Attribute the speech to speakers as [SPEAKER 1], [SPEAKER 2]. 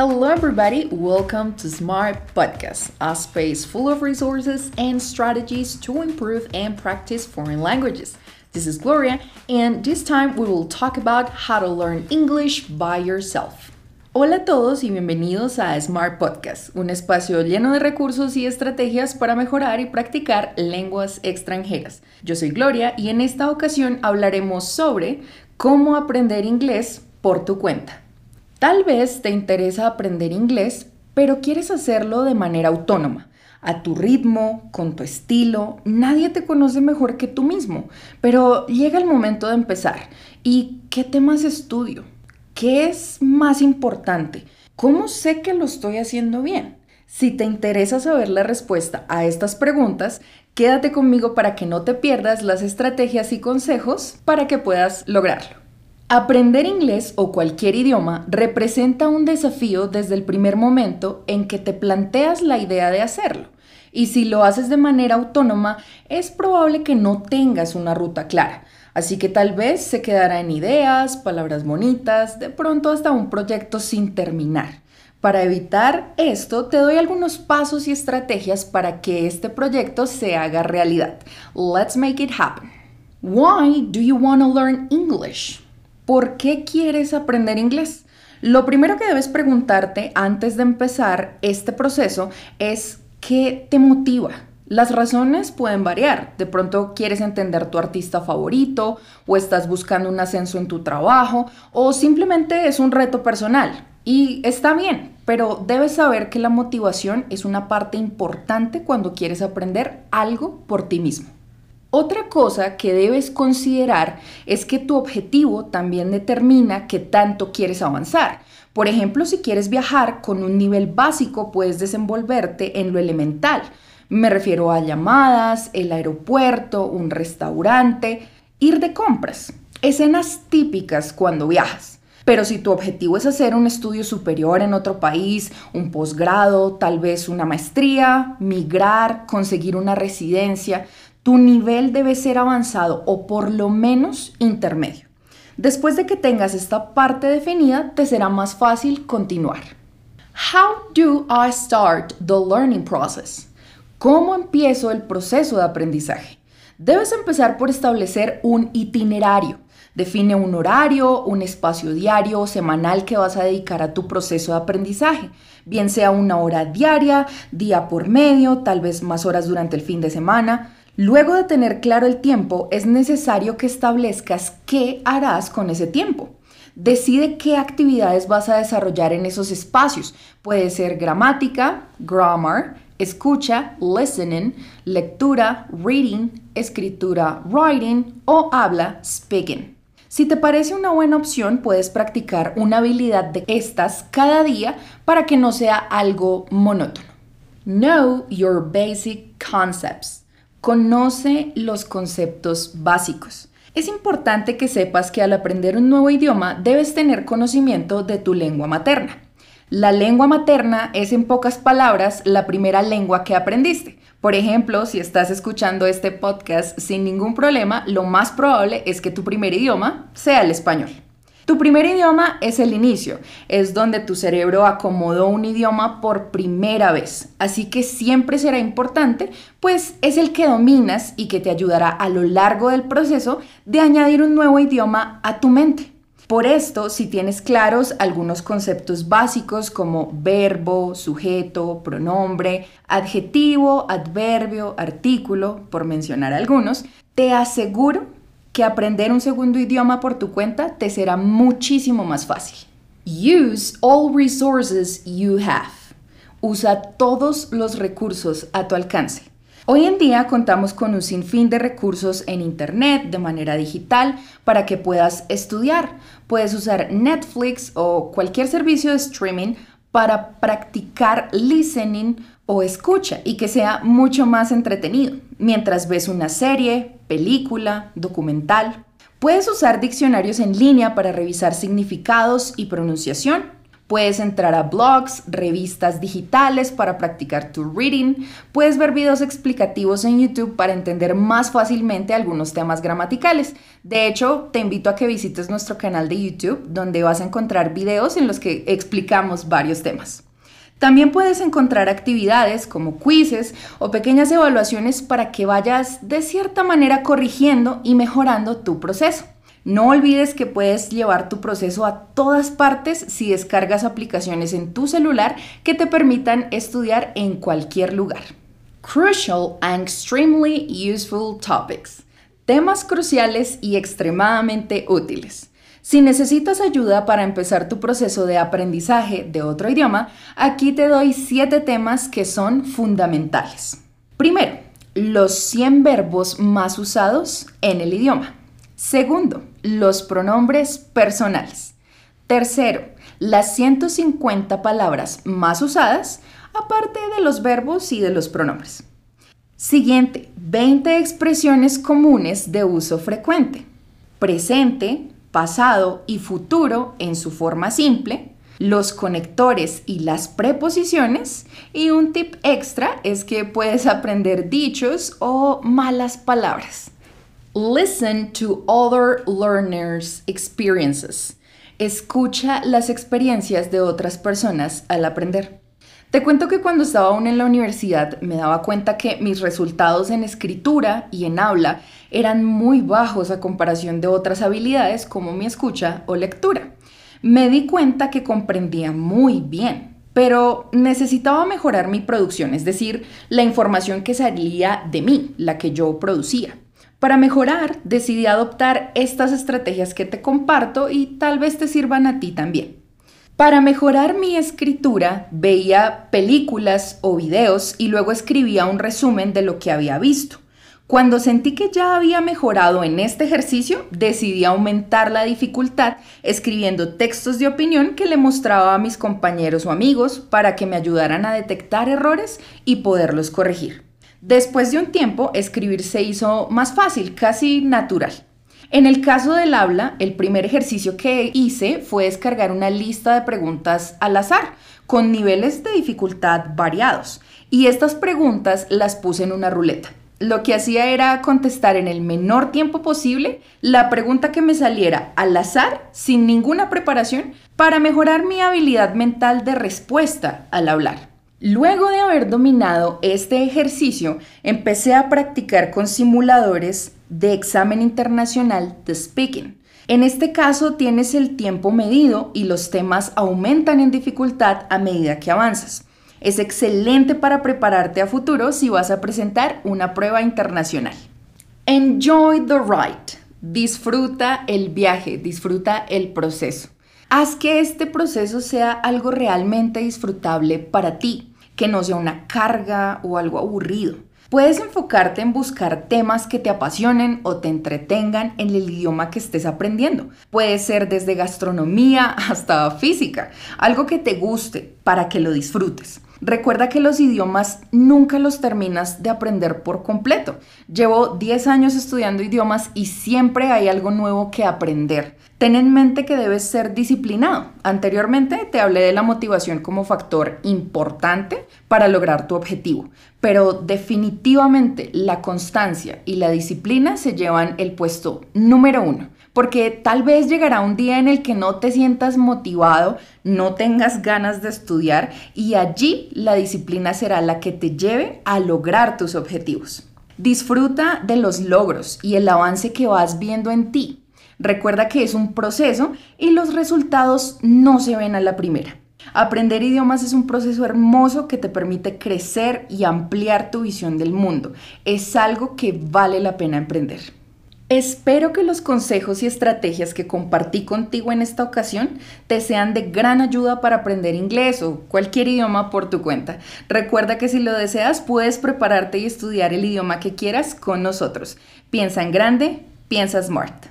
[SPEAKER 1] Hello, everybody. Welcome to Smart Podcast, a space full of resources and strategies to improve and practice foreign languages. This is Gloria, and this time we will talk about how to learn English by yourself. Hola a todos y bienvenidos a Smart Podcast, un espacio lleno de recursos y estrategias para mejorar y practicar lenguas extranjeras. Yo soy Gloria y en esta ocasión hablaremos sobre cómo aprender inglés por tu cuenta. Tal vez te interesa aprender inglés, pero quieres hacerlo de manera autónoma, a tu ritmo, con tu estilo. Nadie te conoce mejor que tú mismo, pero llega el momento de empezar. ¿Y qué temas estudio? ¿Qué es más importante? ¿Cómo sé que lo estoy haciendo bien? Si te interesa saber la respuesta a estas preguntas, quédate conmigo para que no te pierdas las estrategias y consejos para que puedas lograrlo. Aprender inglés o cualquier idioma representa un desafío desde el primer momento en que te planteas la idea de hacerlo. Y si lo haces de manera autónoma, es probable que no tengas una ruta clara. Así que tal vez se quedará en ideas, palabras bonitas, de pronto hasta un proyecto sin terminar. Para evitar esto, te doy algunos pasos y estrategias para que este proyecto se haga realidad. Let's make it happen. Why do you want to learn English? ¿Por qué quieres aprender inglés? Lo primero que debes preguntarte antes de empezar este proceso es ¿qué te motiva? Las razones pueden variar. De pronto quieres entender tu artista favorito o estás buscando un ascenso en tu trabajo o simplemente es un reto personal. Y está bien, pero debes saber que la motivación es una parte importante cuando quieres aprender algo por ti mismo. Otra cosa que debes considerar es que tu objetivo también determina qué tanto quieres avanzar. Por ejemplo, si quieres viajar con un nivel básico, puedes desenvolverte en lo elemental. Me refiero a llamadas, el aeropuerto, un restaurante, ir de compras, escenas típicas cuando viajas. Pero si tu objetivo es hacer un estudio superior en otro país, un posgrado, tal vez una maestría, migrar, conseguir una residencia, tu nivel debe ser avanzado o por lo menos intermedio. Después de que tengas esta parte definida, te será más fácil continuar. How do I start the learning process? ¿Cómo empiezo el proceso de aprendizaje? Debes empezar por establecer un itinerario. Define un horario, un espacio diario o semanal que vas a dedicar a tu proceso de aprendizaje, bien sea una hora diaria, día por medio, tal vez más horas durante el fin de semana. Luego de tener claro el tiempo, es necesario que establezcas qué harás con ese tiempo. Decide qué actividades vas a desarrollar en esos espacios. Puede ser gramática, grammar, escucha, listening, lectura, reading, escritura, writing o habla, speaking. Si te parece una buena opción, puedes practicar una habilidad de estas cada día para que no sea algo monótono. Know your basic concepts. Conoce los conceptos básicos. Es importante que sepas que al aprender un nuevo idioma debes tener conocimiento de tu lengua materna. La lengua materna es en pocas palabras la primera lengua que aprendiste. Por ejemplo, si estás escuchando este podcast sin ningún problema, lo más probable es que tu primer idioma sea el español. Tu primer idioma es el inicio, es donde tu cerebro acomodó un idioma por primera vez, así que siempre será importante, pues es el que dominas y que te ayudará a lo largo del proceso de añadir un nuevo idioma a tu mente. Por esto, si tienes claros algunos conceptos básicos como verbo, sujeto, pronombre, adjetivo, adverbio, artículo, por mencionar algunos, te aseguro que aprender un segundo idioma por tu cuenta te será muchísimo más fácil. Use all resources you have. Usa todos los recursos a tu alcance. Hoy en día contamos con un sinfín de recursos en Internet de manera digital para que puedas estudiar. Puedes usar Netflix o cualquier servicio de streaming para practicar listening o escucha y que sea mucho más entretenido mientras ves una serie, película, documental. Puedes usar diccionarios en línea para revisar significados y pronunciación. Puedes entrar a blogs, revistas digitales para practicar tu reading. Puedes ver videos explicativos en YouTube para entender más fácilmente algunos temas gramaticales. De hecho, te invito a que visites nuestro canal de YouTube donde vas a encontrar videos en los que explicamos varios temas. También puedes encontrar actividades como quizzes o pequeñas evaluaciones para que vayas de cierta manera corrigiendo y mejorando tu proceso. No olvides que puedes llevar tu proceso a todas partes si descargas aplicaciones en tu celular que te permitan estudiar en cualquier lugar. Crucial and extremely useful topics. Temas cruciales y extremadamente útiles. Si necesitas ayuda para empezar tu proceso de aprendizaje de otro idioma, aquí te doy 7 temas que son fundamentales. Primero, los 100 verbos más usados en el idioma. Segundo, los pronombres personales. Tercero, las 150 palabras más usadas, aparte de los verbos y de los pronombres. Siguiente, 20 expresiones comunes de uso frecuente. Presente, pasado y futuro en su forma simple, los conectores y las preposiciones y un tip extra es que puedes aprender dichos o malas palabras. Listen to other learners' experiences. Escucha las experiencias de otras personas al aprender. Te cuento que cuando estaba aún en la universidad me daba cuenta que mis resultados en escritura y en habla eran muy bajos a comparación de otras habilidades como mi escucha o lectura. Me di cuenta que comprendía muy bien, pero necesitaba mejorar mi producción, es decir, la información que salía de mí, la que yo producía. Para mejorar, decidí adoptar estas estrategias que te comparto y tal vez te sirvan a ti también. Para mejorar mi escritura, veía películas o videos y luego escribía un resumen de lo que había visto. Cuando sentí que ya había mejorado en este ejercicio, decidí aumentar la dificultad escribiendo textos de opinión que le mostraba a mis compañeros o amigos para que me ayudaran a detectar errores y poderlos corregir. Después de un tiempo, escribir se hizo más fácil, casi natural. En el caso del habla, el primer ejercicio que hice fue descargar una lista de preguntas al azar, con niveles de dificultad variados, y estas preguntas las puse en una ruleta. Lo que hacía era contestar en el menor tiempo posible la pregunta que me saliera al azar, sin ninguna preparación, para mejorar mi habilidad mental de respuesta al hablar. Luego de haber dominado este ejercicio, empecé a practicar con simuladores de examen internacional de speaking. En este caso tienes el tiempo medido y los temas aumentan en dificultad a medida que avanzas. Es excelente para prepararte a futuro si vas a presentar una prueba internacional. Enjoy the ride. Disfruta el viaje, disfruta el proceso. Haz que este proceso sea algo realmente disfrutable para ti que no sea una carga o algo aburrido. Puedes enfocarte en buscar temas que te apasionen o te entretengan en el idioma que estés aprendiendo. Puede ser desde gastronomía hasta física, algo que te guste para que lo disfrutes. Recuerda que los idiomas nunca los terminas de aprender por completo. Llevo 10 años estudiando idiomas y siempre hay algo nuevo que aprender. Ten en mente que debes ser disciplinado. Anteriormente te hablé de la motivación como factor importante para lograr tu objetivo, pero definitivamente la constancia y la disciplina se llevan el puesto número uno porque tal vez llegará un día en el que no te sientas motivado, no tengas ganas de estudiar y allí la disciplina será la que te lleve a lograr tus objetivos. Disfruta de los logros y el avance que vas viendo en ti. Recuerda que es un proceso y los resultados no se ven a la primera. Aprender idiomas es un proceso hermoso que te permite crecer y ampliar tu visión del mundo. Es algo que vale la pena emprender. Espero que los consejos y estrategias que compartí contigo en esta ocasión te sean de gran ayuda para aprender inglés o cualquier idioma por tu cuenta. Recuerda que si lo deseas puedes prepararte y estudiar el idioma que quieras con nosotros. Piensa en grande, piensa smart.